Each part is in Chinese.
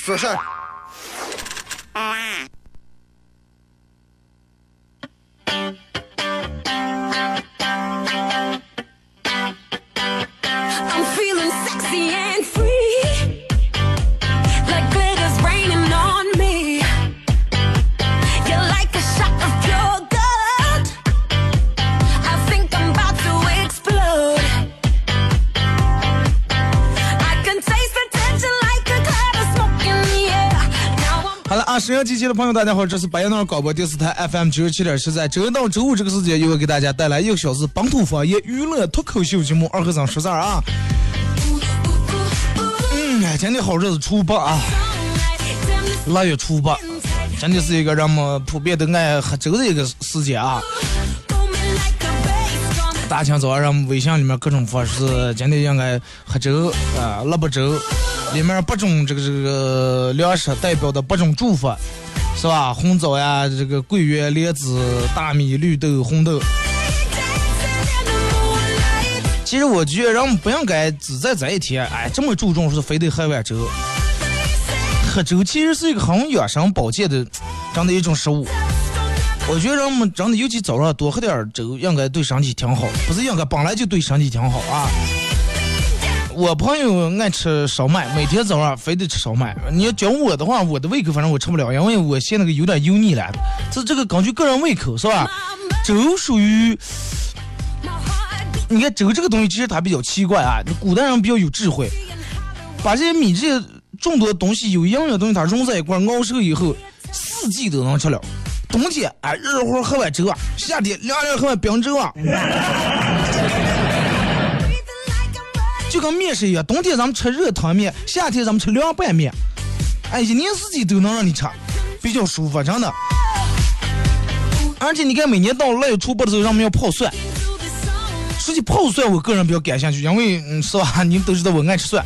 说机器的朋友，大家好，这是白杨那广播电视台 FM 九十七点七，在周一到周五这个时间，又会给大家带来一个小时本土方言娱乐脱口秀节目《二和尚说事儿》啊。嗯，哎今天好日子初八啊，腊月初八，真的是一个人们普遍都爱喝酒的一个时间啊。大清早上，让我们微信里面各种发是今天应该喝粥啊，腊八粥，里面八种这个这个粮食代表的八种祝福，是吧？红枣呀，这个桂圆、莲子、大米、绿豆、红豆。其实我觉得人们不应该只在这一天，哎，这么注重是非得喝碗粥。喝粥其实是一个很养生保健的这样的一种食物。我觉得人们真的，尤其早上多喝点儿粥，应该对身体挺好，不是应该本来就对身体挺好啊。我朋友爱吃烧麦，每天早上非得吃烧麦。你要讲我的话，我的胃口反正我吃不了，因为我现那个有点油腻了。这这个根据个人胃口是吧？粥属于你看粥这个东西，其实它比较奇怪啊。古代人比较有智慧，把这些米这些众多东西有营养的东西，它融在一块，熬熟以后，四季都能吃了。冬天哎，热乎喝碗粥啊；夏天凉凉喝碗冰粥啊。就跟面食一样，冬天咱们吃热汤面，夏天咱们吃凉拌面，哎，一年四季都能让你吃，比较舒服，真的。而且你看，每年到腊月初八的时候，让我们要泡蒜。说起泡蒜，我个人比较感兴趣，因为嗯，是吧？你们都知道我爱吃蒜。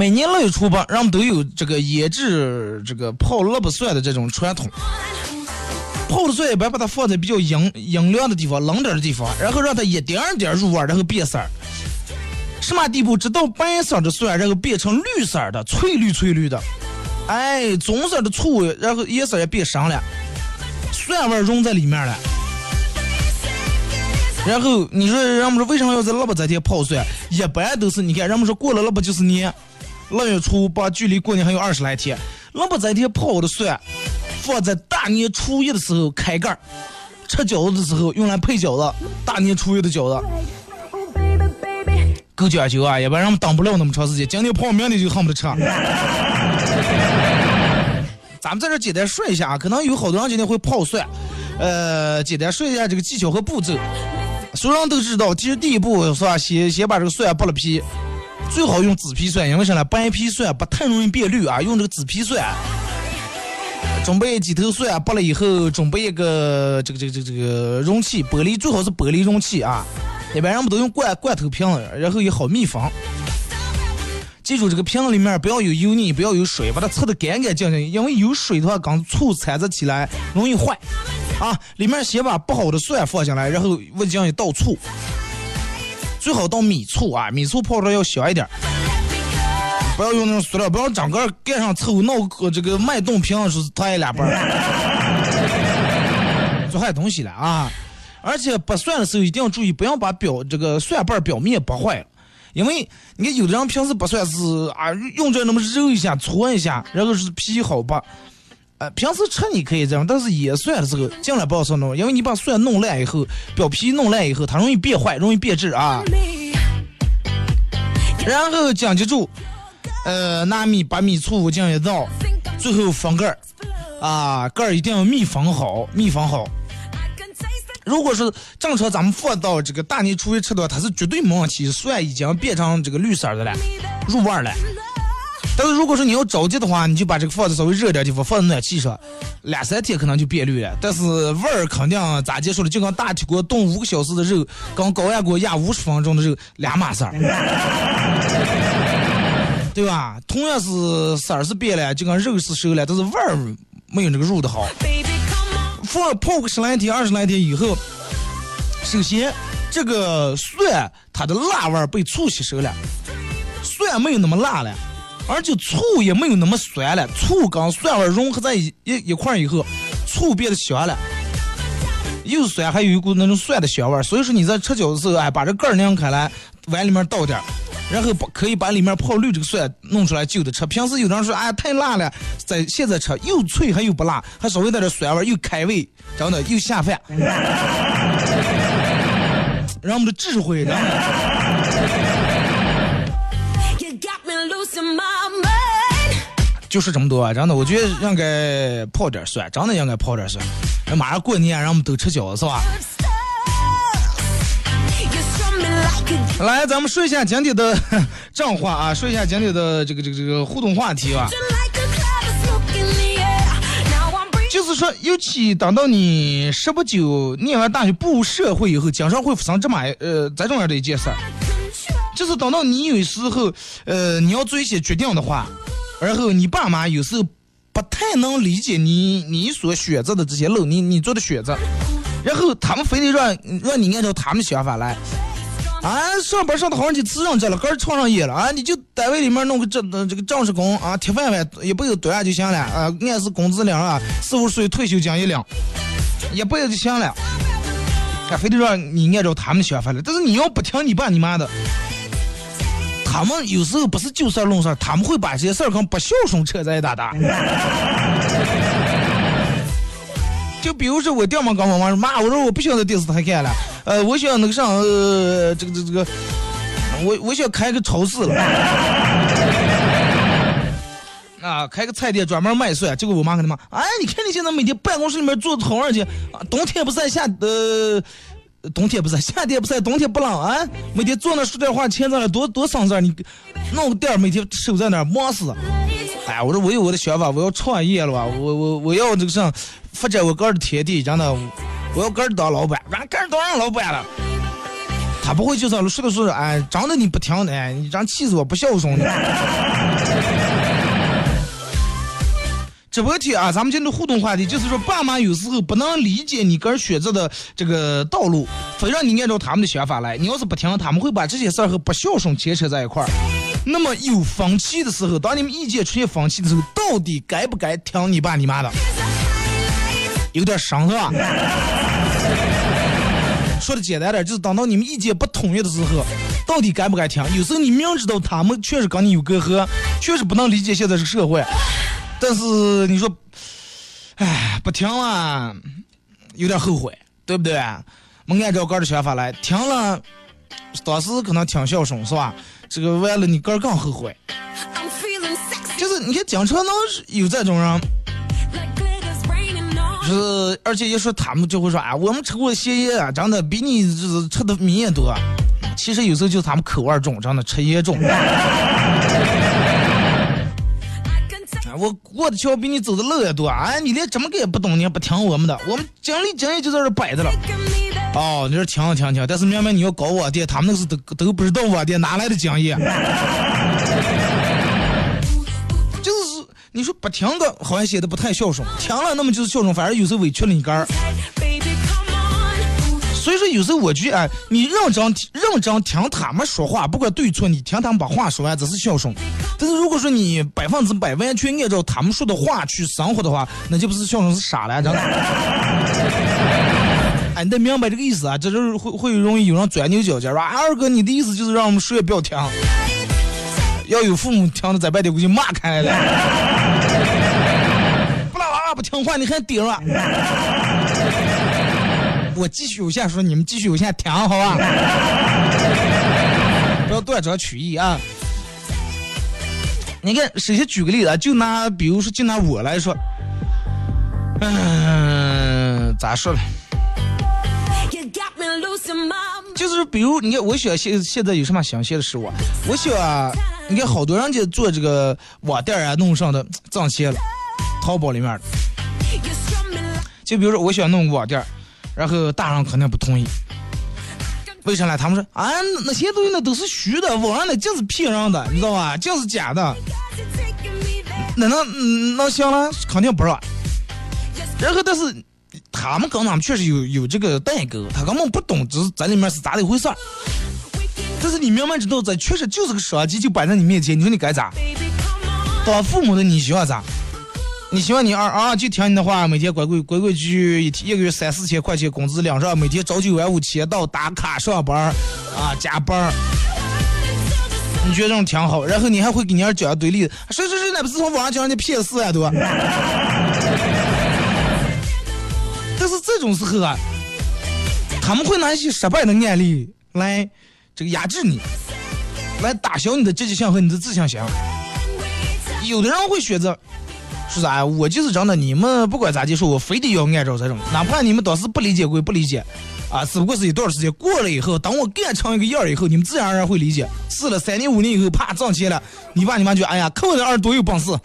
每年腊月初八，人们都有这个腌制这个泡萝卜蒜的这种传统。泡的蒜一般把它放在比较阴阴凉的地方、冷点的地方，然后让它一点儿点入味，然后变色儿。什么地步？直到白色的蒜，然后变成绿色的，翠绿翠绿的。哎，棕色的醋，然后颜色也变深了，蒜味融在里面了。然后你说人们说为什么要在腊八这天泡蒜？一般都是你看人们说过了腊八就是年，腊月初八距离过年还有二十来天，腊八这天泡的蒜，放在大年初一的时候开盖儿，吃饺子的时候用来配饺子，大年初一的饺子够讲究啊，要不然我们等不了那么长时间，今天泡明天就恨不得吃。咱们在这简单说一下啊，可能有好多人今天会泡蒜，呃，简单说一下这个技巧和步骤。所有人都知道，其实第一步是吧，先先把这个蒜剥了皮，最好用紫皮蒜，因为啥呢？白皮蒜不太容易变绿啊，用这个紫皮蒜。准备几头蒜剥了以后，准备一个这个这个这个这个容器，玻璃最好是玻璃容器啊，一般人们都用罐罐头瓶，然后也好密封。记住这个瓶子里面不要有油腻，不要有水，把它擦得干干净净，因为有水的话跟醋掺着起来容易坏。啊，里面先把不好的蒜放进来，然后温酱一倒醋，最好倒米醋啊，米醋泡出来要小一点儿。不要用那种塑料，不要整个盖上凑，闹个这个脉动瓶是它一两半儿，做坏东西了啊！而且剥蒜的时候一定要注意，不要把表这个蒜瓣表面剥坏了，因为你看有的人平时剥蒜是啊用着那么揉一下、搓一下，然后是皮好剥。呃，平时吃你可以这样，但是腌蒜的时候尽量不要这弄，因为你把蒜弄烂以后，表皮弄烂以后，它容易变坏，容易变质啊。然后讲记住，呃，拿米把米醋进一倒，最后封盖儿，啊，盖儿一定要密封好，密封好。如果是正常咱们放到这个大年初一吃的话，它是绝对没问题，蒜已经变成这个绿色的了，入味了。但是如果说你要着急的话，你就把这个放在稍微热点地方，放在暖气上，两三天可能就变绿了。但是味儿肯定咋结束了？就跟大铁锅炖五个小时的肉，跟高压锅压五十分钟的肉两码事儿，对吧？同样是色儿是变了，就跟肉是熟了，但是味儿没有这个肉的好。放泡个十来天、二十来天以后，首先这个蒜它的辣味儿被醋吸收了，蒜没有那么辣了，而且醋也没有那么酸了，醋跟蒜味融合在一一一块以后，醋变得香了。又酸，还有一股那种蒜的香味，所以说你在吃饺子的时候，哎，把这盖拧开来，碗里面倒点，然后把可以把里面泡绿这个蒜弄出来就着吃。平时有人说，哎，太辣了，在现在吃又脆还又不辣，还稍微带点酸味，又开胃，真的又下饭。让我们的智慧，真的。就是这么多啊！真的，我觉得应该泡点蒜，真的应该泡点蒜。马上过年，让我们都吃饺子是吧？来，咱们说一下今天的 账话啊，说一下今天的这个这个这个互动话题吧。就是说，尤其等到你十八九念完大学步入社会以后，经常会发生这么呃这重要的一件事，就是等到你有时候呃你要做一些决定的话，然后你爸妈有时候不太能理解你你所选择的这些路，你你做的选择，然后他们非得让让你按照他们想法来。啊，上班上的好几次上这了，根儿创上业了啊！你就单位里面弄个正呃这个正式工啊，铁饭碗一辈子端下就行了啊，按时工资领啊，四五十岁退休金一领，一辈子就行了。啊，非得让你按照他们的想法来，但是你要不听你爸你妈的，他们有时候不是就事论事，他们会把这些事儿跟不孝顺扯在一大搭。就比如说我爹妈跟我妈说，妈，我说我不想在电视台干了，呃，我想那个上呃这个这个这个，我我想开个超市了。啊，开个菜店专门卖蒜，结果我妈跟他妈，哎，你看你现在每天办公室里面坐着好长去，冬天不晒夏呃，冬天不晒夏天不晒，冬天不冷啊，每天坐那说点话，钱在那多多省事，你弄个店每天守在那儿忙死。哎，我说我有我的想法，我要创业了吧，我我我要这个上发展我个人的天地，真的，我要个人当老板，让个人当上老板了。他不会就这说的说，哎，长得你不听的，你这样气死我，不孝顺你。直播贴啊，咱们今天的互动话题就是说，爸妈有时候不能理解你个人选择的这个道路，非让你按照他们的想法来。你要是不听，他们会把这些事儿和不孝顺牵扯在一块儿。那么有分歧的时候，当你们意见出现分歧的时候，到底该不该听你爸你妈的？有点伤是吧？说的简单点，就是等到你们意见不统一的时候，到底该不该听？有时候你明知道他们确实跟你有隔阂，确实不能理解现在这个社会，但是你说，哎，不听了，有点后悔，对不对？没按照个人的想法来，听了，当时可能挺孝顺，是吧？这个完了你个儿更后悔。就是你看经常能有这种人，就是而且一说他们就会说啊，我们吃过的咸盐啊，真的比你就是吃的米也多。其实有时候就是他们口味重，真的吃盐重。我过的桥比你走的路也多，啊，你连怎么个也不懂，你也不听我们的，我们经历经验就在这摆着了。哦，你说听听听，但是明明你要搞网店，他们那是都都不知道网店哪来的经验。就是你说不听的，好像显得不太孝顺；听了，那么就是孝顺，反而有时候委屈了你个儿。所以说，有时候我觉得，哎，你认真听认真听他们说话，不管对错，你听他们把话说完，这是孝顺。但是如果说你百分之百完全按照他们说的话去生活的话，那就不是孝顺，是傻了，真的。哎，你得明白这个意思啊，这就是会会容易有人钻牛角尖说？二哥，你的意思就是让我们谁也不要听，要有父母听的，在外地估计骂开了。不拉娃娃不听话，你还顶啊？我继续往下说，你们继续往下听，好吧？不要断章取义啊！你看，首先举个例子啊，就拿比如说，就拿我来说，嗯、咋说呢.就是比如你看，我喜欢现现在有什么想写的事物啊？我喜欢你看好多人家做这个网店啊，弄上的挣钱了，淘宝里面的。就比如说我喜欢弄个网店，然后大人肯定不同意。为啥呢？他们说啊，那些东西那都是虚的，网上那尽是骗人的，你知道吧？尽是假的。那能嗯能行了？肯定不让。然后但是他们跟他们确实有有这个代沟，他根本不懂这在里面是咋的一回事儿。但是你明白知道，这确实就是个商机，就摆在你面前，你说你该咋？当父母的你需要咋？你希望你儿啊就听你的话，每天乖乖乖乖矩矩，一一个月三四千块钱工资领上，每天朝九晚五签到打卡上班啊加班，你觉得这种挺好？然后你还会给你儿讲一堆例子，谁谁谁那不是从网上讲人家骗四啊都。但是这种时候啊，他们会拿一些失败的案例来这个压制你，来打消你的积极性和你的自信心。有的人会选择是啥？我就是真的，你们不管咋地说，我非得要按照这种，哪怕你们当时不理解归不理解，啊，只不过是一段时间过了以后，等我干成一个样以后，你们自然而然会理解。试了三年五年以后，啪挣钱了，你爸你妈就哎呀，看我的儿多有本事。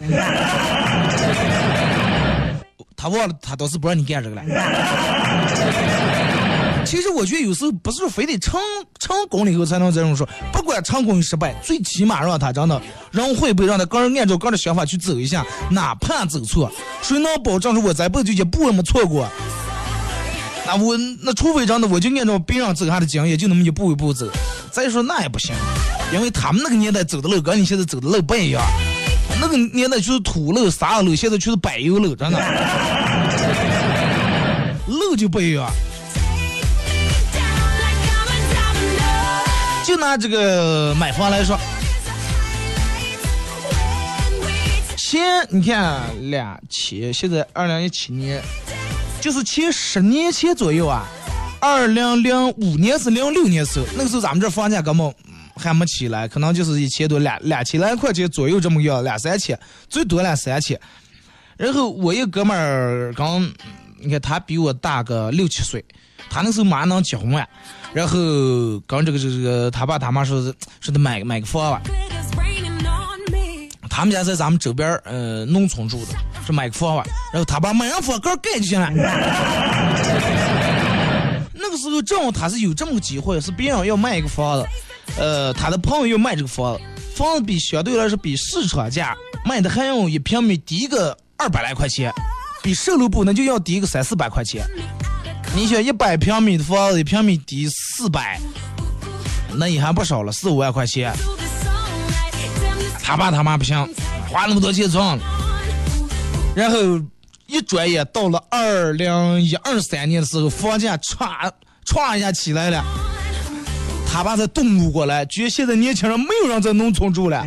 他忘了，他当时不让你干这个了。其实我觉得有时候不是说非得成成功了以后才能这种说，不管成功与失败，最起码让他真的人会不会让他个人按照个人的想法去走一下，哪怕走错，谁能保证说我在不就一步也没错过？那我那除非真的我就按照别人走下的经验，就那么一步一步走。再说那也不行，因为他们那个年代走的路跟你现在走的路不一样。那个年代就是土路、沙路，现在就是柏油路，真的，路就不一样。就拿这个买房来说，前你看两千，现在二零一七年，就是前十年前左右啊，二零零五年是零六年时候，那个时候咱们这房价根本还没起来，可能就是一千多两两千来块钱左右这么个两三千，最多两三千。然后我一哥们儿刚，你看他比我大个六七岁，他那时候马上能结婚了，然后刚这个这个他爸他妈说是说得买买个房吧，他们家在咱们周边儿呃农村住的，说买个房吧，然后他爸买上房刚盖就行了。那个时候正好他是有这么个机会，是别人要卖一个房子，呃，他的朋友要卖这个房子，房子比相对来说比市场价卖的还要一平米低个二百来块钱，比售楼部那就要低个三四百块钱。你想一百平米的房子，一平米低四百，那也还不少了，四五万块钱。他爸他妈不行，花那么多钱装，然后一转眼到了二零一二三年的时候，房价歘歘一下起来了，他爸才顿悟过来，觉得现在年轻人没有人在农村住了。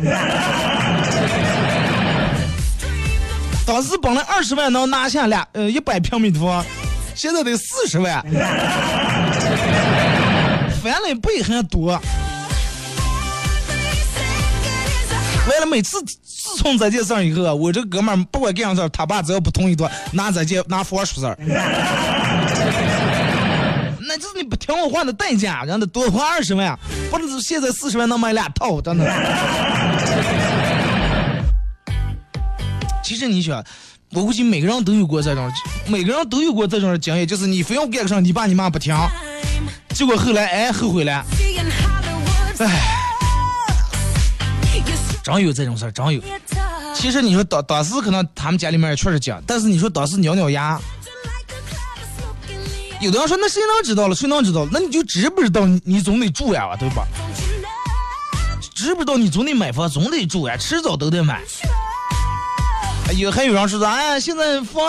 当时本来二十万能拿下俩呃一百平米的房，现在得四十万，翻了一倍还多。完了，每次自从这件事儿以后啊，我这哥们儿不管干啥事儿，他爸只要不同意的话，拿这件拿房出事儿。那就是你不听我话的代价，让他多花二十万，不能是现在四十万能买俩套，真的。其实你想，我估计每个人都有过这种，每个人都有过这种经验，就是你非要干个啥，你爸你妈不听，结果后来哎后悔了，哎。真有这种事儿，真有。其实你说当当时可能他们家里面也确实讲，但是你说当时咬咬牙，有的人说那谁能知道了？谁能知道？那你就知不知道你你总得住呀，对吧？知不知道你总得买房，总得住呀，迟早都得买。有还有人说啥？哎，现在房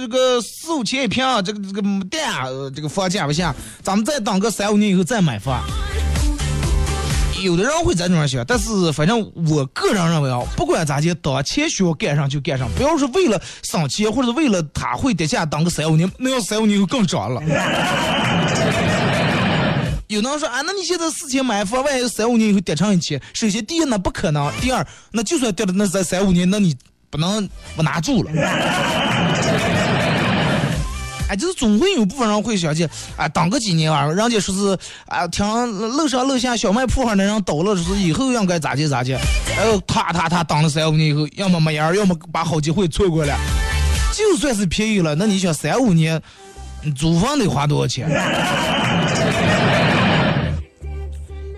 这个四五千一平，这个这个没得啊，这个房价不行，咱们再等个三五年以后再买房。有的人会这种想，但是反正我个人认为啊，不管咋地，当前需要干上就干上，不要是为了省钱或者为了它会跌价，等个三五年，那要三五年以后更涨了。有人说啊，那你现在四千买房，万一三五年以后跌成一千，首先第一那不可能，第二那就算跌了，那在三五年，那你不能不拿住了。哎，就是总会有部分人会想起，啊，当个几年啊，人家说是啊，听楼上楼下小卖铺上的人倒了，说是以后应该咋接咋接，然后他他他当了三五年以后，要么没样儿，要么把好机会错过了。就算是便宜了，那你想三五年，租房得花多少钱？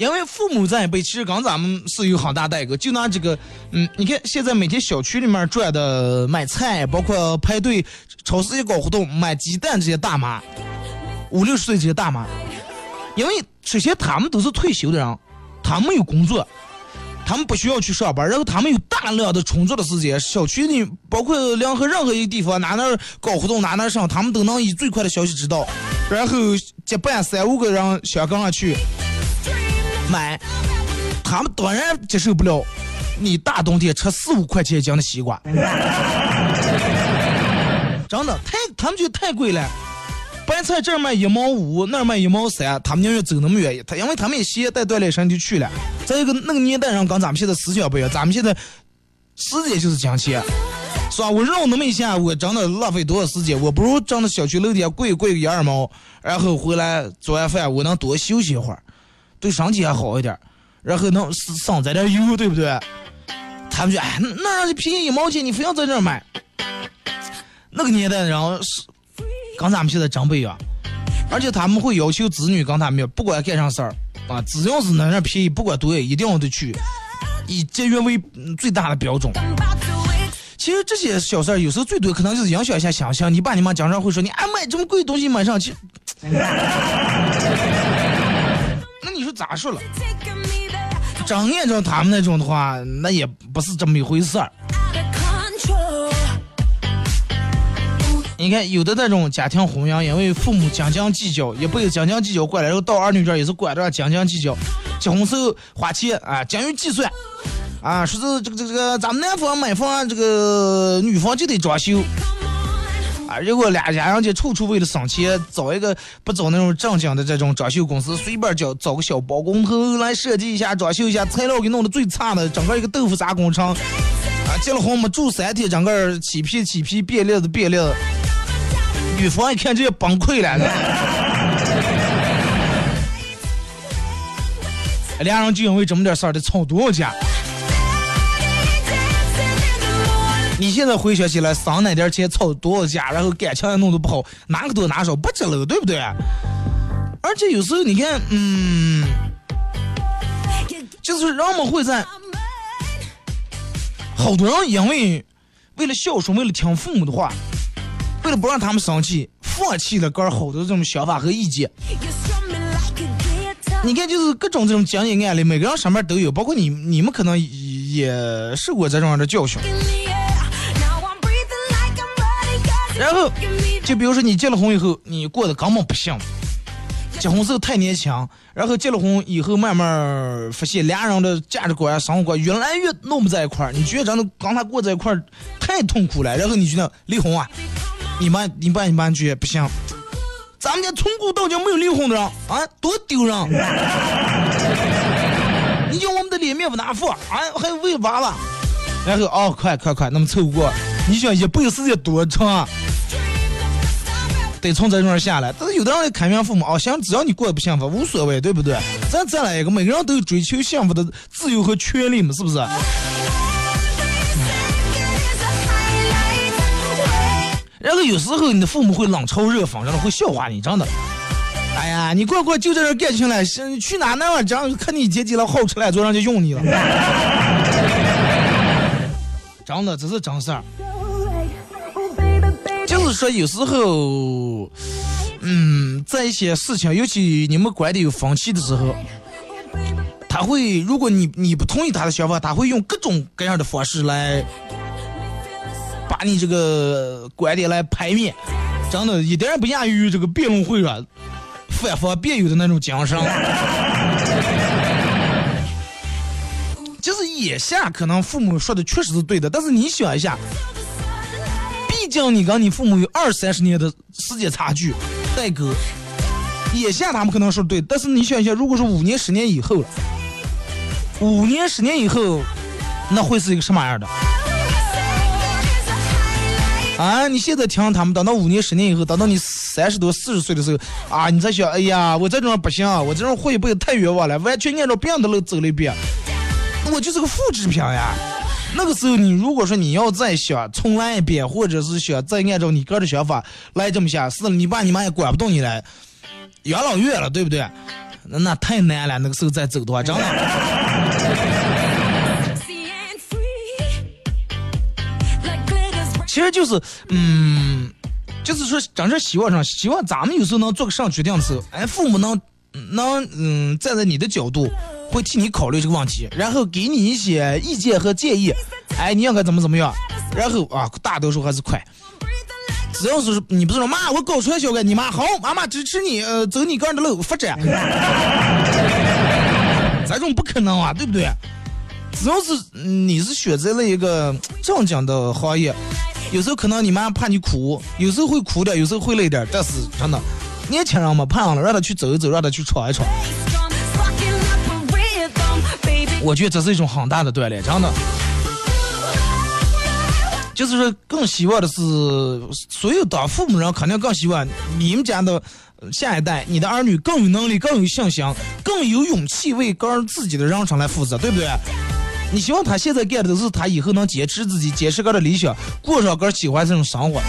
因为父母这一辈其实跟咱们是有很大代沟。就拿这个，嗯，你看现在每天小区里面转的买菜，包括排队超市里搞活动买鸡蛋这些大妈，五六十岁这些大妈，因为首先他们都是退休的人，他们有工作，他们不需要去上班，然后他们有大量的充足的时间，小区里包括任何任何一个地方哪哪搞活动哪哪上，他们都能以最快的消息知道，然后结伴三五个人想跟上去买，他们当然接受不了你大冬天吃四五块钱一斤的西瓜，真的太他们觉得太贵了。白菜这儿卖一毛五，那儿卖一毛三，他们宁愿走那么远，他因为他们也携带锻炼身体去了。再一个，那个年代人跟咱们现在思想不一样，咱们现在时间就是金钱，是吧？我绕那么一下，我真的浪费多少时间？我不如挣的小区楼底下跪跪个一二毛，然后回来做完饭，我能多休息一会儿，对身体还好一点，然后能省在点油，对不对？他们就哎，那那让你便宜一毛钱，你非要在这买。那个年代的人是跟咱们现在真不一样，而且他们会要求子女跟他们不管干啥事儿啊，只要是哪儿便宜，不管多远，一定要得去，以节约为最大的标准。其实这些小事儿有时候最多可能就是影响一下想象。你爸你妈经常会说你哎买这么贵的东西买上去，咋说了？真按照他们那种的话，那也不是这么一回事儿。你看，有的那种家庭婚姻，因为父母斤斤计较，一辈子斤斤计较过来，然后到儿女这儿也是管着斤斤计较，结婚时候花钱啊，精于计算，啊，说是这个这个这个，咱们男方买房，这个女方就得装修，啊，如果俩家人家处处为了省钱，找一个不找那种正经的这种装修公司，随便找找个小包工头来设计一下，装修一下，材料给弄得最差的，整个一个豆腐渣工程，啊，结了婚没住三天，整个起皮起皮，变裂子变裂。女方一看直接崩溃了，俩人就因为这么点事儿得吵多少架？你现在回想起来，省那点钱吵多少架，然后感情也弄得不好，哪个多哪少不值了，对不对？而且有时候你看，嗯，就是人们会在好多人因为为了孝顺，为了听父母的话。为了不让他们生气，放弃了个儿好多这种想法和意见。你看，就是各种这种经验案例，每个人身边都有，包括你，你们可能也受过这种样的教训。然后，就比如说你结了婚以后，你过得根本不行，结婚时候太年轻，然后结了婚以后，慢慢发现俩人的价值观、生活观越来越弄不在一块儿，你觉得真的跟他过在一块儿太痛苦了，然后你觉得离婚啊？你妈、你爸、你妈觉得不行，咱们家从古到今没有离婚的人啊，多丢人！你叫我们的脸面往哪放？啊，还有喂娃娃，然后哦，快快快，那么凑过，你想一辈子得多长？得从这种下来。但是有的人看原父母，哦，想只要你过得不幸福，无所谓，对不对？咱再来一个，每个人都有追求幸福的自由和权利嘛，是不是？然后有时候你的父母会冷嘲热讽，然后会笑话你，真的。哎呀，你快快就在这干情了，是去哪那玩意儿？看你阶级了，好吃了，做人就用你了。真的，这是真事儿。说，有时候，嗯，在一些事情，尤其你们观点有分歧的时候，他会，如果你你不同意他的想法，他会用各种各样的方式来。把你这个观点来排面，真的一点也不亚于这个辩论会上反方辩友的那种精神。就是眼下可能父母说的确实是对的，但是你想一下，竟你跟你父母有二三十年的时间差距代沟，眼下他们可能说对，但是你想一下，如果是五年、十年以后了，五年、十年以后，那会是一个什么样的？啊，你现在听他们，等到五年、十年以后，等到你三十多、四十岁的时候，啊，你再想，哎呀，我这种不行，我这种会不会太冤枉了？完全按照别人的路走了一遍，我就是个复制品呀。那个时候，你如果说你要再想重来一遍，或者是想再按照你哥的想法来这么想，是你爸你妈也管不动你了，养老院了，对不对？那那太难了，那个时候再走的话，真的。其实就是，嗯，就是说，真是希望上，希望咱们有时候能做个上决定的时候，哎，父母能能嗯站在你的角度，会替你考虑这个问题，然后给你一些意见和建议，哎，你应该怎么怎么样，然后啊，大多数还是快。只要是你不是说妈，我搞传销给你妈好，妈妈支持你，呃，走你个人的路发展，这种不可能啊，对不对？只要是你是选择了一个正经的行业，有时候可能你妈怕你苦，有时候会苦点，有时候会累点，但是真的，年轻人嘛，胖了让他去走一走，让他去闯一闯，我觉得这是一种很大的锻炼，真的。就是说，更希望的是，所有当父母人肯定更希望你们家的下一代，你的儿女更有能力、更有信心、更有勇气为个人自己的人生来负责，对不对？你希望他现在干的都是他以后能坚持自己、坚持个的理想，过上个喜欢这种生活。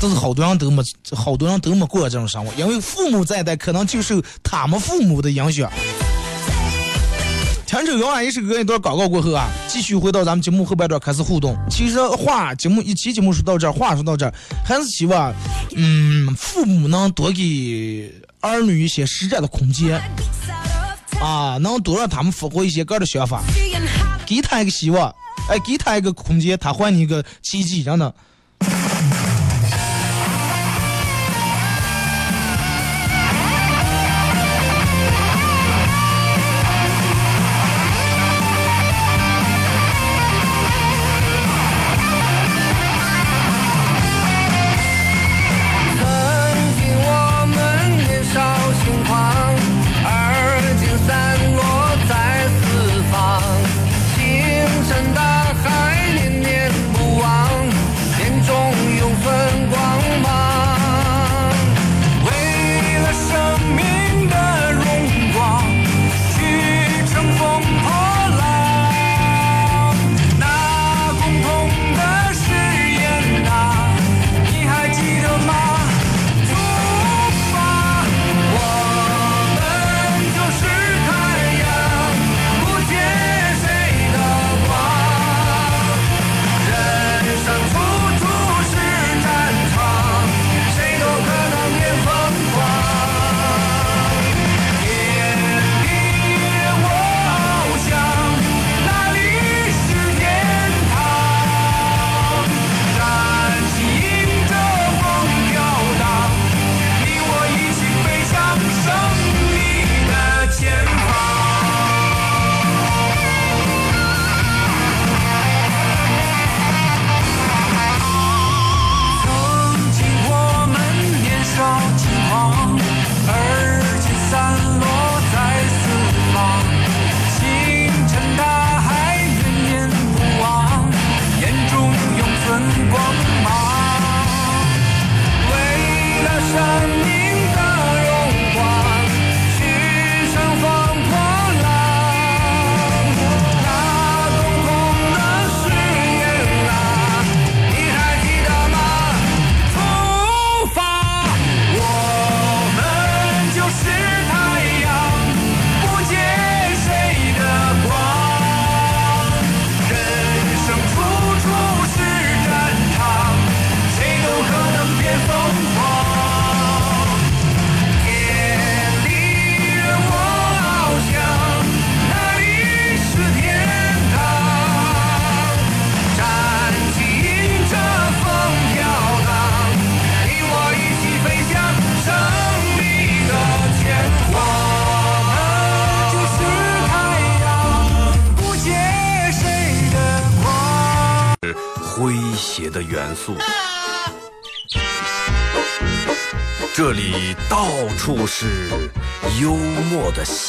这是好多人都没，好多人都没过这种生活，因为父母在一代可能就受他们父母的影响。听这摇啊一首歌一段广告过后啊，继续回到咱们节目后半段开始互动。其实话节目一期节目说到这儿，话说到这儿，还是希望，嗯，父母能多给儿女一些施展的空间啊，能多让他们发挥一些个人的想法，给他一个希望，哎，给他一个空间，他还你一个奇迹，真的。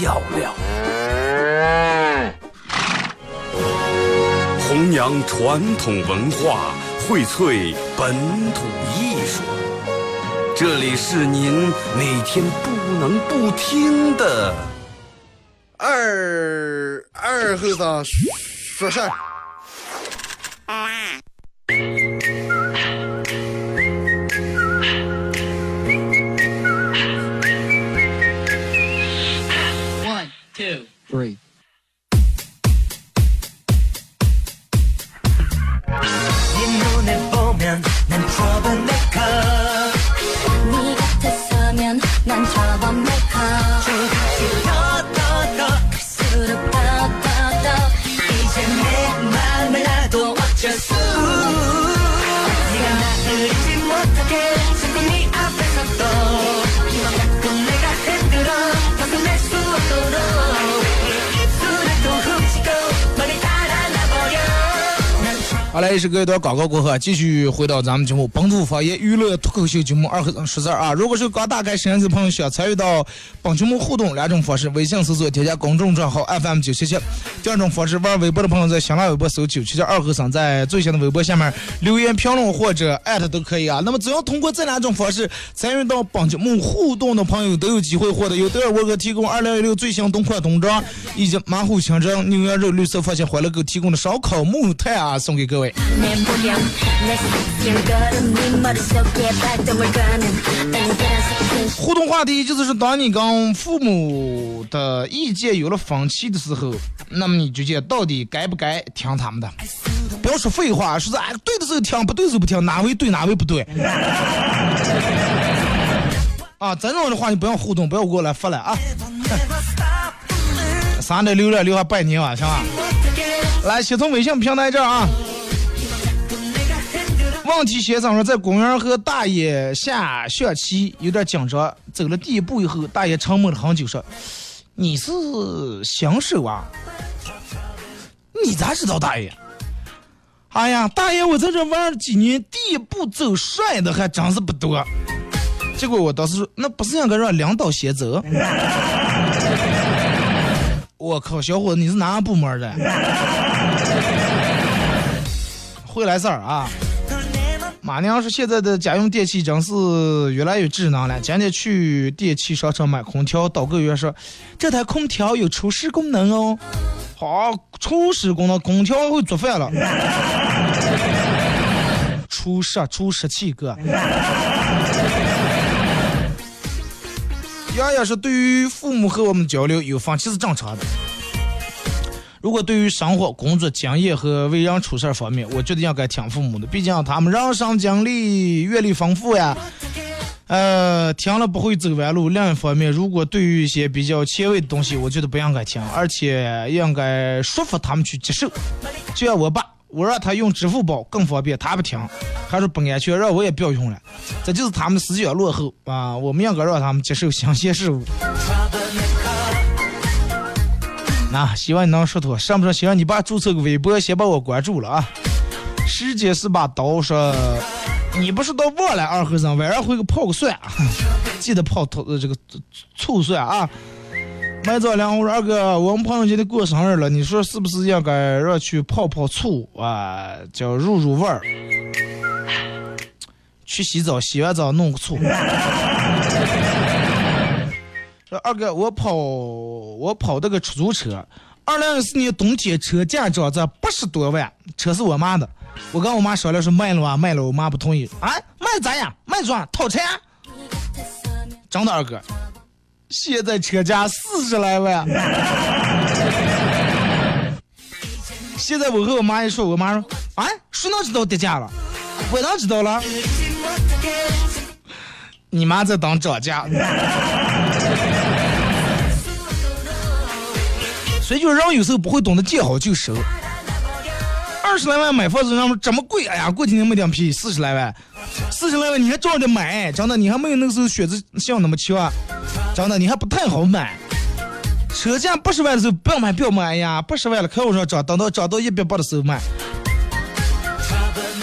默的笑料，弘扬传统文化，荟萃本土艺术。这里是您每天不能不听的。二二后子说事儿。 난好嘞，是隔一段广告过后啊，继续回到咱们节目本土方言娱乐脱口秀节目二和尚说事儿啊。如果是刚打开摄像机的朋友想参与到本节目互动两种方式：微信搜索添加公众账号 FM 九七七；第二种方式，玩微博的朋友在新浪微博搜九七七二和尚，在最新的微博下面留言评论或者艾特都可以啊。那么只要通过这两种方式参与到本节目互动的朋友，都有机会获得由德尔沃克提供二零一六最新冬款冬装以及马虎清蒸、牛羊肉绿色发现欢乐购提供的烧烤木炭啊，送给各位。互动话题就是当你跟父母的意见有了分歧的时候，那么你究竟到底该不该听他们的？不要说废话，说是哎，对的时候听，不对的时候不听，哪位对哪位不对？啊，这种的话你不要互动，不要给我来发了啊。三点留了，留还拜年晚，行吧？来，先从微信平台这儿啊。问题先生说，在公园和大爷下象棋，有点紧张。走了第一步以后，大爷沉默了很久，说：“你是新手啊？你咋知道大爷？”哎呀，大爷，我在这玩了几年，第一步走帅的还真是不多。结果我当时说，那不是应该让领导先走？我靠，小伙子，你是哪个部门的？会来事儿啊！马娘说现在的家用电器真是越来越智能了。今天去电器商城买空调，导购员说这台空调有除湿功能哦。好，除湿功能，空调会做饭了。除湿除湿器哥。丫丫说对于父母和我们交流有分歧是正常的。如果对于生活、工作经验和为人处事方面，我觉得应该听父母的，毕竟他们人生经历、阅历丰富呀。呃，听了不会走弯路。另一方面，如果对于一些比较前卫的东西，我觉得不应该听，而且应该说服他们去接受。就像我爸，我让他用支付宝更方便，他不听，还说不安全，让我也不要用了。这就是他们思想落后啊！我们应该让他们接受新鲜事物。那希望你能说妥，上不上行？你爸注册个微博，先把我关注了啊！时间是把刀说，你不是都忘了二和尚晚上回去泡个蒜，啊 记得泡头这个醋蒜啊！麦早良，我说二哥，我们朋友今天过生日了，你说是不是应该让去泡泡醋啊，叫入入味儿？去洗澡，洗完澡弄个醋。说二哥，我跑我跑这个出租车，二零一四年冬天车价涨在八十多万，车是我妈的，我跟我妈商量说卖了啊，卖了，我妈不同意，啊，卖咋样？卖赚掏钱？真的二哥，现在车价四十来万，现在我和我妈一说，我妈说，啊，谁能知道跌价了？我能知道了，你妈在等涨价。所以就是人有时候不会懂得见好就收。二十来万买房子，让这么贵，哎呀，过几年没点便宜，四十来万，四十来万你还照着买，真的，你还没有那个时候选择性那么强，真的，你还不太好买。车价八十万的时候不要买，不要买，哎呀，八十万了开往上涨，等到涨到一百八的时候买，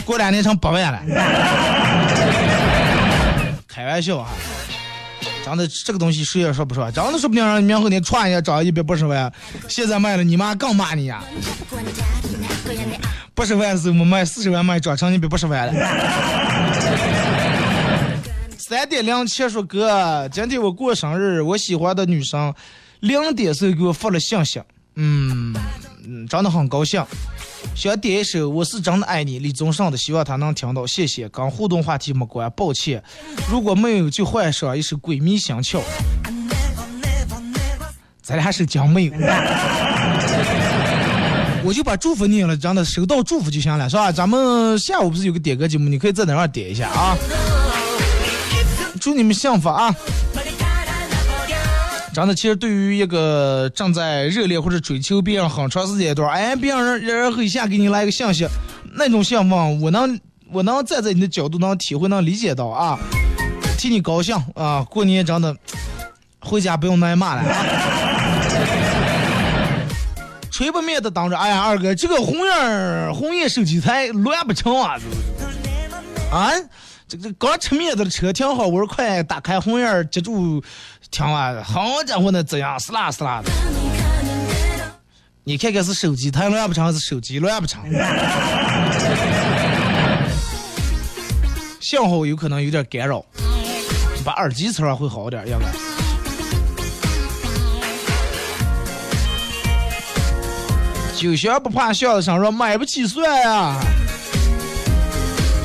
过两年成八万了。开玩笑啊！真的，这个东西谁也说不说，真的说不定让你明后天歘一下涨一百八十万，现在卖了，你妈更骂你呀！八十万的时候我卖四十万卖转成一百八十万了。三点零七说哥，今天我过生日，我喜欢的女生两点时候给我发了信息，嗯嗯，真的很高兴。想点一首《我是真的爱你》李宗盛的，希望他能听到，谢谢。跟互动话题没关，抱歉。如果没有，就换上一首《鬼迷心窍》。咱俩是讲没有，我就把祝福念了，真的收到祝福就行了，是吧？咱们下午不是有个点歌节目，你可以在那上点一下啊。祝你们幸福啊！真的，其实对于一个正在热恋或者追求别人很长时间一段，哎，别人然后一下给你来一个信息，那种想法，我能我能站在你的角度能体会能理解到啊，替你高兴啊！过年真的回家不用挨骂了啊！吹不灭的当着，哎呀，二哥，这个红叶红叶手机台乱不成啊？啊，这这刚吃面的车挺好，我说快打开红叶接住听啊！好家伙，那怎样？撕拉撕拉的。你看看是手机太乱不成，还是手机乱不成？信号有可能有点干扰，把耳机插上会好点，应该。酒香不怕巷子深，说买不起蒜呀、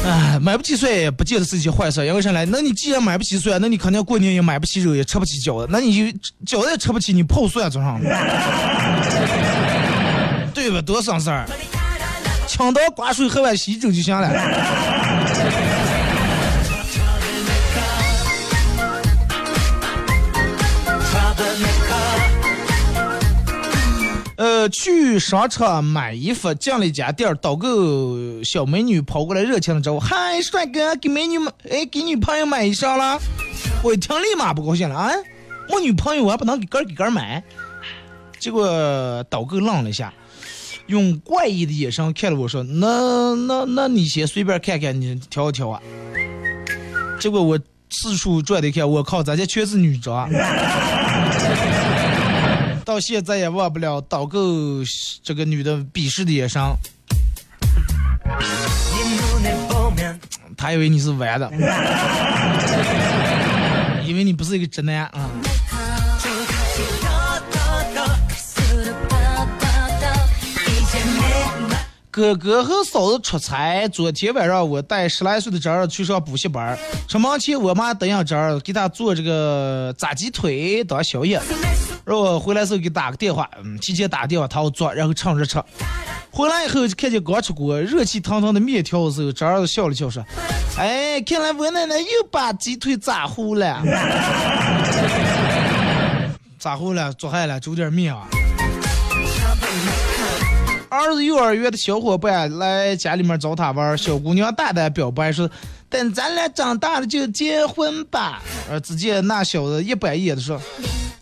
哎，买不起蒜也不见得是一件坏事，因为啥来？那你既然买不起蒜，那你肯定过年也买不起肉，也吃不起饺子，那你就饺子也吃不起，你泡蒜做啥呢，对吧？多省事儿，抢到瓜水喝碗稀粥就行了。呃，去商场买衣服，进了一家店，导购小美女跑过来热情的招呼：“嗨，帅哥，给美女买，哎，给女朋友买衣裳了。”我一听立马不高兴了啊！我女朋友我还不能给个儿给个儿买？结果导购愣了一下，用怪异的眼神看了我说：“那那那你先随便看看，你挑一挑啊。”结果我四处转的看，我靠，咱家全是女装。到现在也忘不了导购这个女的鄙视的眼神。他以为你是玩的，以为你不是一个直男啊。哥哥和嫂子出差，昨天晚上我带十来岁的侄儿去上补习班儿，出门前我妈等下侄儿给他做这个炸鸡腿当宵夜，然后回来时候给打个电话，嗯，提前打个电话他要做，然后趁热吃。回来以后就看见刚出锅热气腾腾的面条的时候，侄儿笑了笑说：“哎，看来我奶奶又把鸡腿炸糊了，炸糊了，做坏了，煮点面啊。”儿子幼儿园的小伙伴来家里面找他玩，小姑娘大胆表白说：“等咱俩长大了就结婚吧。”而，只见那小子一板一眼的说：“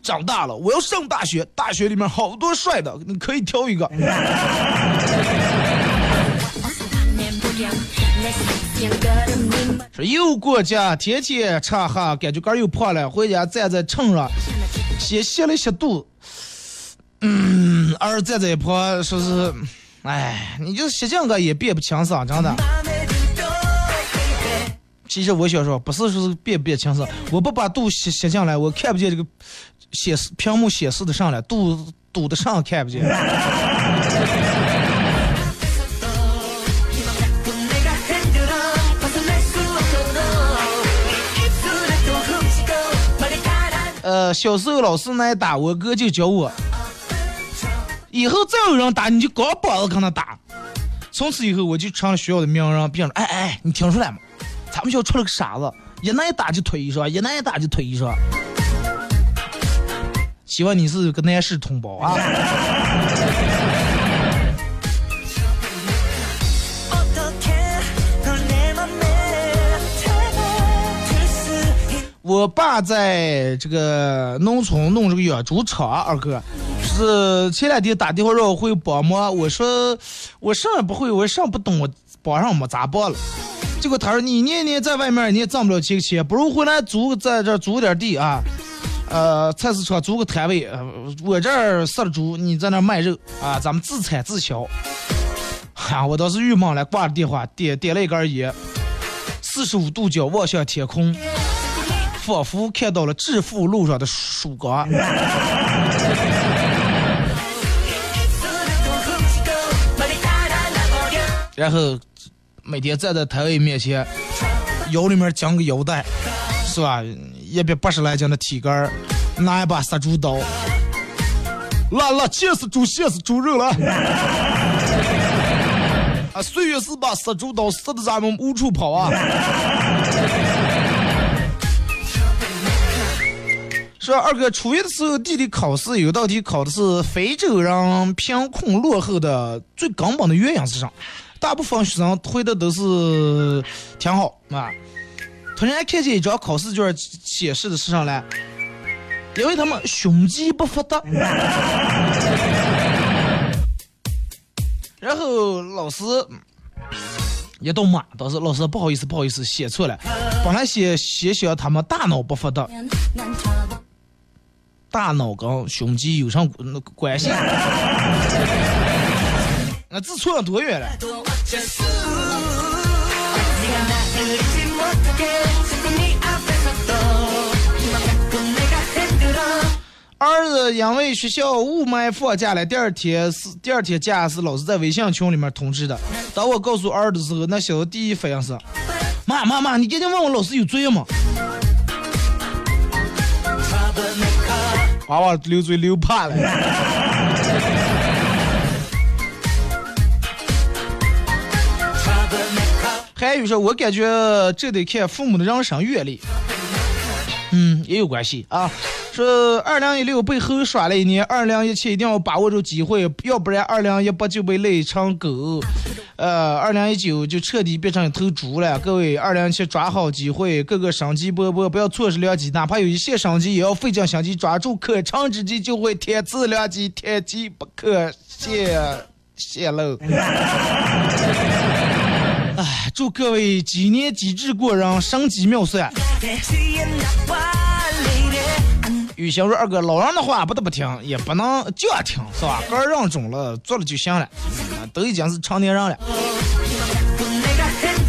长大了我要上大学，大学里面好多帅的，你可以挑一个。”说又过节，天天吃哈，感觉肝又胖了，回家站在秤上，先吸了吸肚。嗯，二站在一旁说是，哎，你就吸进个也变不清爽，真的。其实我想说，不是说变不变清爽，我不把肚写写进来，我看不见这个显示屏幕显示的上来，肚堵的上看不见。呃，小时候老师挨打，我哥就教我。以后再有人打你就光膀子跟他打。从此以后我就成了学校的名人，病人哎哎，你听出来吗？咱们学校出了个傻子，一挨打就推一说，一挨打就推一说。希望你是个男士同胞啊。我爸在这个农村弄这个养猪场，二哥是前两天打电话让我回帮忙，我说我啥也不会，我啥不懂，我帮上没咋帮了。结果他说你年年在外面你也挣不了几个钱，不如回来租在这租点地啊，呃，菜市场租个摊位，呃我这儿杀了猪，你在那卖肉啊，咱们自产自销。哈、我当时郁闷了，挂了电话，点点了一根烟，四十五度角望向天空，仿佛看到了致富路上的曙光。然后每天站在台位面前，腰里面夹个腰带，是吧？一百八十来斤的体格，拿一把杀猪刀，来了，切死猪，切死猪肉了。啊，岁月是把杀猪刀，杀的咱们无处跑啊。说二哥初一的时候，地理考试有道题考的是非洲人贫困落后的最根本的原因是啥？大部分学生回的都是挺好啊。突然看见一张考试卷显示的是啥嘞？因为他们胸肌不发达。然后老师一动骂，当时老师不好意思，不好意思，写错了。本来写写写他们大脑不发达，大脑跟胸肌有啥那个关系？那字错了多远了？儿子因为学校雾霾放假了，第二天是第二天假是老师在微信群里面通知的。当我告诉儿子的时候，那小子第一反应是：妈妈妈，你赶紧问我老师有作业吗？娃娃流嘴流怕了。还有说，我感觉这得看父母的人生阅历，嗯，也有关系啊。说二零一六被猴耍了一年，二零一七一定要把握住机会，要不然二零一八就被累成狗，呃，二零一九就彻底变成一头猪了。各位，二零一七抓好机会，各个生机勃勃，不要错失良机，哪怕有一线生机，也要费尽心机抓住，可乘之机就会天赐良机，天机不可泄泄露。哎，祝各位几年机智过人，生机妙算。雨欣说：“二哥，老人的话不得不听，也不能就要听，是吧？个人中了，做了就行了，都已经是成年人了。”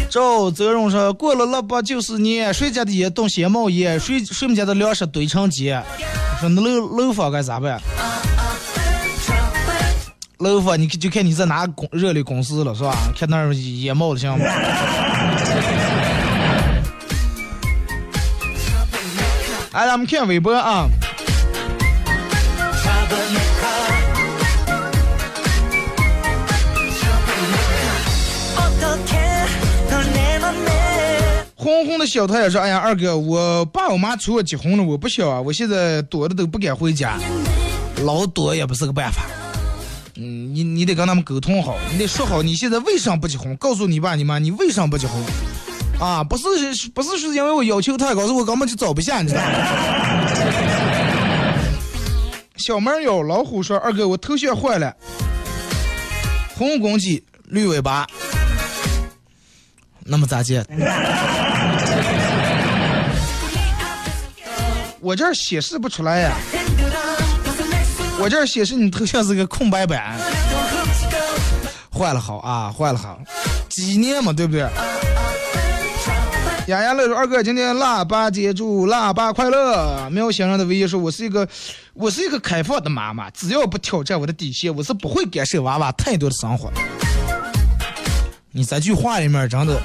赵泽荣说：“过了腊八就是年，谁家的烟冻先冒烟，谁谁们家的粮食堆成秸。说那楼楼房该咋办？楼房你看就看你在哪公热力公司了，是吧？看那儿也冒的行吗？”来，咱们看微博啊。红红的小太阳说：“哎呀，二哥，我爸我妈催我结婚了，我不想啊，我现在躲的都不敢回家，老躲也不是个办法。你你得跟他们沟通好，你得说好你现在为啥不结婚，告诉你爸你妈你为啥不结婚。”啊，不是不是是因为我要求太高，是我根本就找不下，你知道吗？小猫有老虎说：“二哥，我头像坏了，红公鸡，绿尾巴，那么咋接？我这显示不出来呀，我这儿显示你头像是个空白板，坏了好啊，坏了好，纪念嘛，对不对？”雅雅乐说：“二哥，今天腊八节，祝腊八快乐！”喵先生的唯一说：“我是一个，我是一个开放的妈妈，只要不挑战我的底线，我是不会干涉娃娃太多的生活。”你这句话里面真的，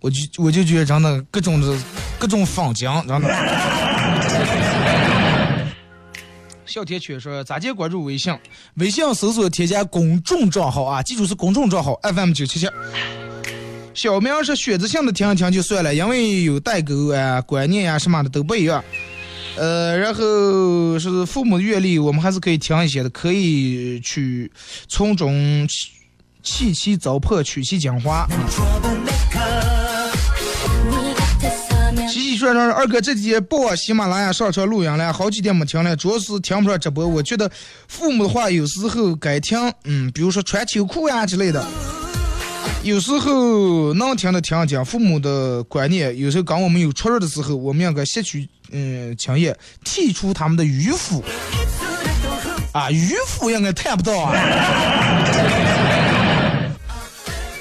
我就我就觉得真的各种的各种坊间，真的。小铁圈说：“咋接关注微信？微信搜索添加公众账号啊，记住是公众账号 FM 九七七。”小明是选择性的听一听就算了，因为有代沟啊、观念呀、什么的都不一样。呃，然后是父母的阅历，我们还是可以听一些的，可以去从中弃弃其糟粕，取其精华。洗涮涮，二哥这几天不往喜马拉雅上传录音了，好几天没听了，主要是听不上直播。我觉得父母的话有时候该听，嗯，比如说穿秋裤呀之类的。有时候能听的听讲父母的观念，有时候跟我们有出入的时候，我们应该吸取嗯经验，剔除他们的迂腐。啊，迂腐应该谈不到啊。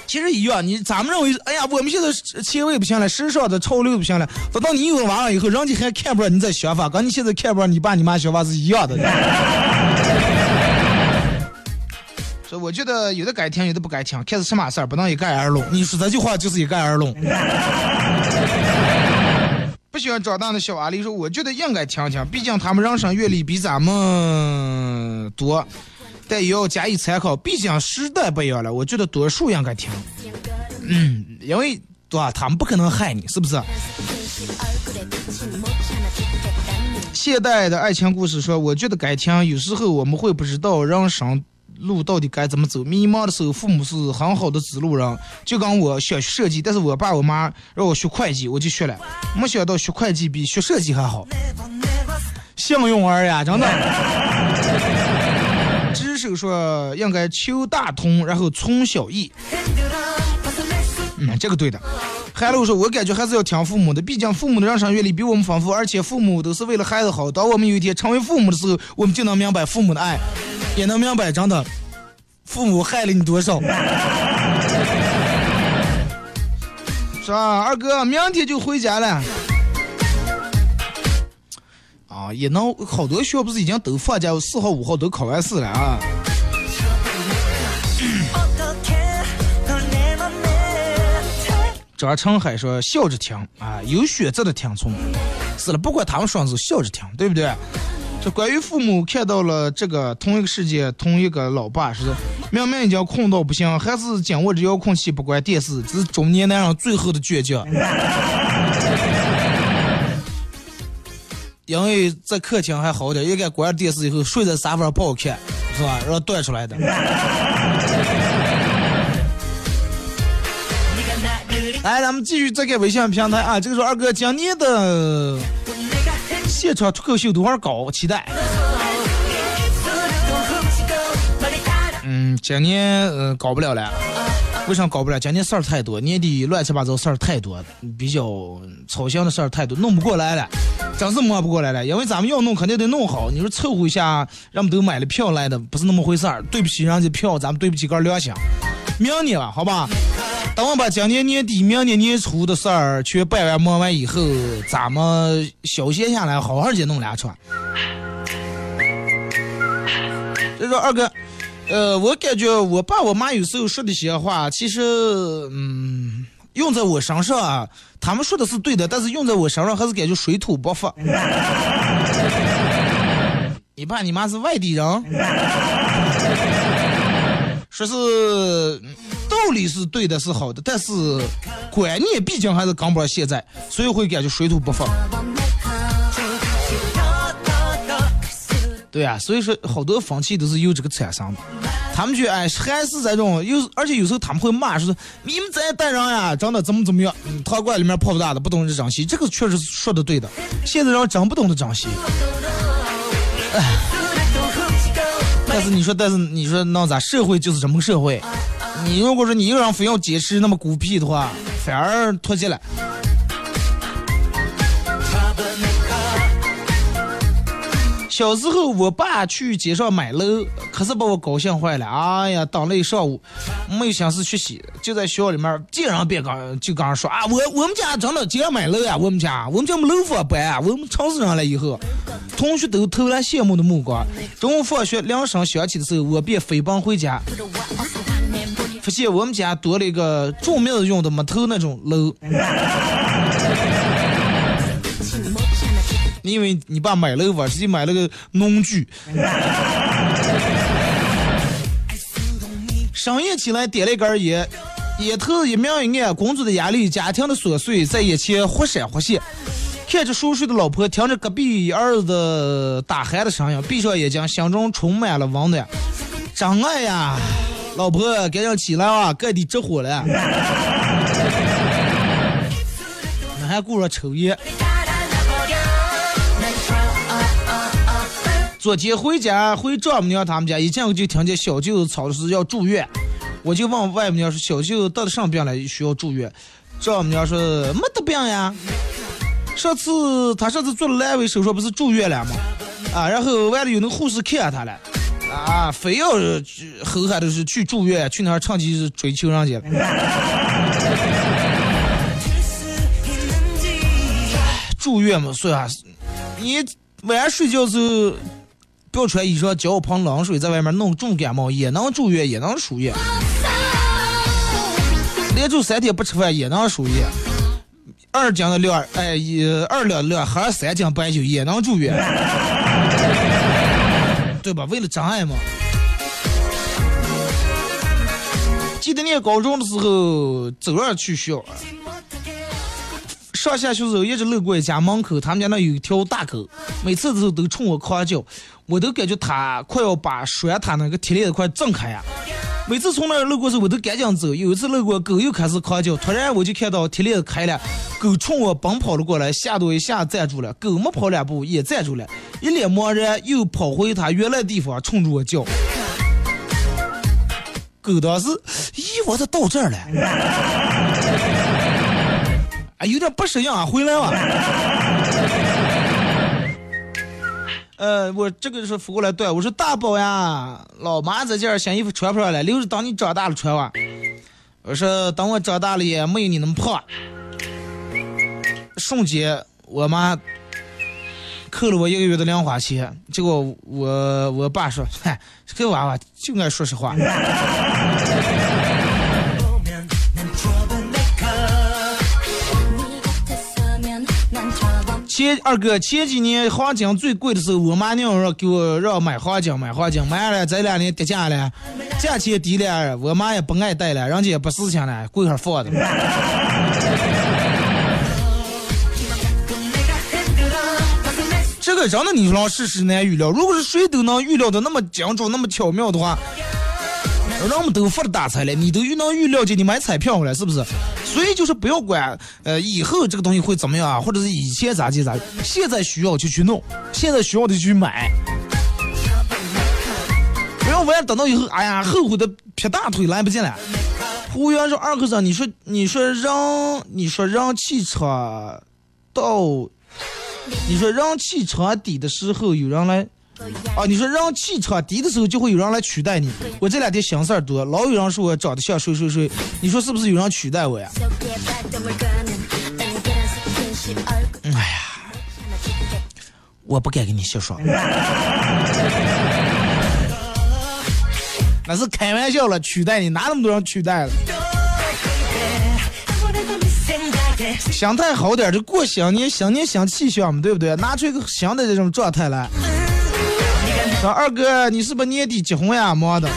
其实一样，你咱们认为，哎呀，我们现在前卫不行了，时尚的潮流不行了，等到你有了娃了以后，人家还看不着你这想法，跟你现在看不着你爸你妈想法是一样的。所以我觉得有的该听，有的不该听，看是什么事儿，不能一概而论。你说这句话就是一概而论。不喜欢长大的小阿狸说：“我觉得应该听听，毕竟他们人生阅历比咱们多，但也要加以参考。毕竟时代不一样了，我觉得多数应该听。嗯，因为对吧？他们不可能害你，是不是？”现代的爱情故事说：“我觉得该听。有时候我们会不知道人生路到底该怎么走，迷茫的时候，父母是很好的指路人。就跟我想学设计，但是我爸我妈让我学会计，我就学了。没想到学会计比学设计还好。幸运儿呀，真的。只手说应该求大同，然后从小异。嗯，这个对的。韩露说：“我感觉还是要听父母的，毕竟父母的人生阅历比我们丰富，而且父母都是为了孩子好。当我们有一天成为父母的时候，我们就能明白父母的爱，也能明白真的父母害了你多少。”是吧，二哥，明天就回家了。啊，也能好多学校不是已经都放假，四号、五号都考完试了啊。张成海说：“笑着听啊，有选择的听从。是了，不管他们说是笑着听，对不对？这关于父母看到了这个同一个世界，同一个老爸，是明明已经困到不行，还是紧握着遥控器不关电视，这是中年男人最后的倔强。因为在客厅还好点，应该关了电视以后睡在沙发上不好看，是吧？然后断出来的。”来，咱们继续再看微信平台啊。这个说二哥，今年的现场脱口秀多少搞？期待。嗯，今年呃搞不了了。为啥搞不了？今年事儿太多，年底乱七八糟事儿太多，比较操心的事儿太多，弄不过来了，真是忙不过来了。因为咱们要弄，肯定得弄好。你说凑合一下，人们都买了票来的，不是那么回事儿。对不起人家票，咱们对不起个良心。明年吧，好吧。等我把今年年底、明年年初的事儿全办完忙完以后，咱们消闲下来，好好的弄两场。就说二哥，呃，我感觉我爸我妈有时候说的些话，其实，嗯，用在我身上啊，他们说的是对的，但是用在我身上还是感觉水土不服。你爸你妈是外地人，说是。道理是对的，是好的，但是观念毕竟还是跟不上现在，所以会感觉水土不服。对呀、所以说好多风气都是由这个产生的。他们就哎，还是这种有，而且有时候他们会骂说你们这代人呀，长得怎么怎么样，嗯糖罐里面泡不大的，不懂得珍惜。这个确实说的对的，现在人真不懂得珍惜。哎，但是你说，但是你说那咋？社会就是这么个社会。你如果说你一个人非要坚持那么孤僻的话，反而脱节了。小时候，我爸去街上买楼，可是把我高兴坏了。哎呀，等了一上午，没有心思学习，就在学校里面见人便刚就刚说啊，我我们家真的就要买楼呀，我们家我们家没楼房搬啊，我们城市人了以后，同学都投来羡慕的目光。中午放学铃声响起的时候，我便飞奔回家。发现我们家多了一个种苗用的木头那种楼。你以为你爸买了个碗，实际买了个农具。深夜起来点了一根烟，烟头一明一暗，工作的压力、家庭的琐碎在眼前忽闪忽现。看着熟睡的老婆，听着隔壁儿子打鼾的声音，闭上眼睛，心中充满了温暖。真爱呀！老婆，赶紧起来啊，该得着火了。那还顾着抽烟。昨天回家回丈母娘他们家，一进屋就听见小舅子吵的是要住院，我就问外母娘说小舅得了什么病了需要住院？丈母娘说没得病呀，上次他上次做了阑尾手术不是住院了吗？啊，然后完了有那个护士看他了，啊，非要去后海都是去住院，去那儿长期是追求人家。住院嘛，说啥？你晚上睡觉时候不要穿衣裳，浇盆冷水，在外面弄重感冒也能住院，也能输液。连住三天不吃饭也能输液。二斤的料，哎，一二两料喝三斤白酒也能住院，对吧？为了真爱嘛。记得念高中的时候，走着去学，上下学的时候一直路过一家门口，他们家那有一条大狗，每次的时候都冲我狂叫，我都感觉它快要把拴它那个铁链子快挣开呀。每次从那儿路过时，我都赶紧走。有一次路过，狗又开始狂叫，突然我就看到铁链子开了，狗冲我奔跑了过来，吓得一下站住了。狗没跑两步也站住了，一脸茫然，又跑回它原来地方，冲着我叫。狗当时，咦，我咋到这儿了？啊，有点不适应啊，回来吧。呃，我这个是扶过来对，我说大宝呀，老妈这件新衣服穿不上了，留着等你长大了穿吧。我说等我长大了也没有你那么胖。瞬间，我妈扣了我一个月的零花钱，结果我我爸说，嗨，这个娃娃就爱说实话。前二哥前几年黄金最贵的时候，我妈娘让给我让买黄金买黄金，买了这两年跌价了，价钱低了，我妈也不爱戴了，人家也不事情了，过一会儿放的。这个真的你说世事难预料，如果是谁都能预料的那么精准、那么巧妙的话，人们都发了大财了，你都能预料见你买彩票了，是不是？所以就是不要管，呃，以后这个东西会怎么样啊，或者是以前咋地咋地，现在需要就去弄，现在需要的就去买，不要完等到以后，哎呀，后悔的劈大腿来不及了。胡元说二哥子，你说你说让你说让汽车到，你说让汽车底的时候有人来。啊，你说让气场低的时候就会有人来取代你。我这两天心事儿多，老有人说我长得像谁谁谁，你说是不是有人取代我呀？哎呀，我不敢跟你瞎说，那是开玩笑了，取代你哪那么多人取代了？想太好点就过新年，新年想气象嘛，对不对？拿出一个新的这种状态来。说二哥，你是不是年底结婚呀？忙的。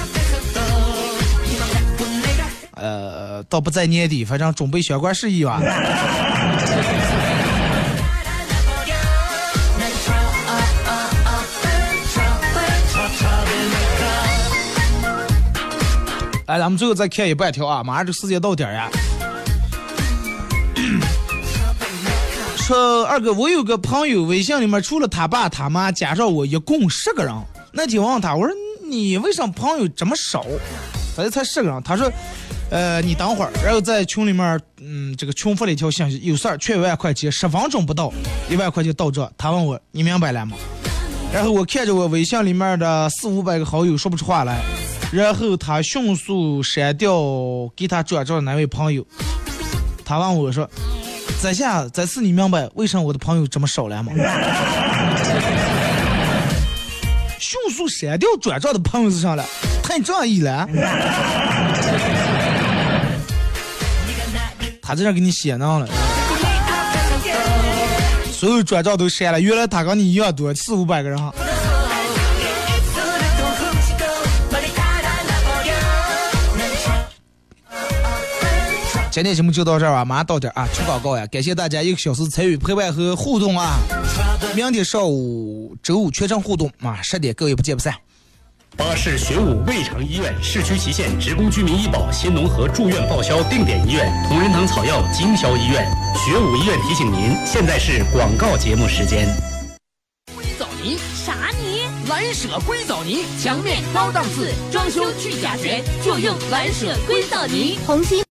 呃，倒不在年底，反正准备相关事宜吧。来，咱们最后再看一半条啊！马上这时间到点儿呀。说二哥，我有个朋友，微信里面除了他爸他妈，加上我，一共十个人。那天问他，我说你为什么朋友这么少？他就才十个人。他说，呃，你等会儿，然后在群里面，嗯，这个群发了一条信息，有事儿缺一万块钱，十分钟不到，一万块钱到账。他问我，你明白了吗？然后我看着我微信里面的四五百个好友，说不出话来。然后他迅速删掉给他转账的那位朋友。他问我说。这下这次你明白为什么我的朋友这么少了吗？迅速删掉转账的朋友是上了，太仗义了。他这样给你写上了，所有转账都删了，原来他跟你一样多，四五百个人哈。今天节目就到这儿吧，马上到点儿啊，出广告呀！感谢大家一个小时参与陪伴和互动啊！明天上午周五全程互动啊，十点各位不见不散。巴士学武渭城医院市区旗县职工居民医保新农合住院报销定点医院同仁堂草药经销医院学武医院提醒您，现在是广告节目时间。硅藻泥，啥泥？蓝舍硅藻泥，墙面高档次，装修去甲醛就用蓝舍硅藻泥。红星。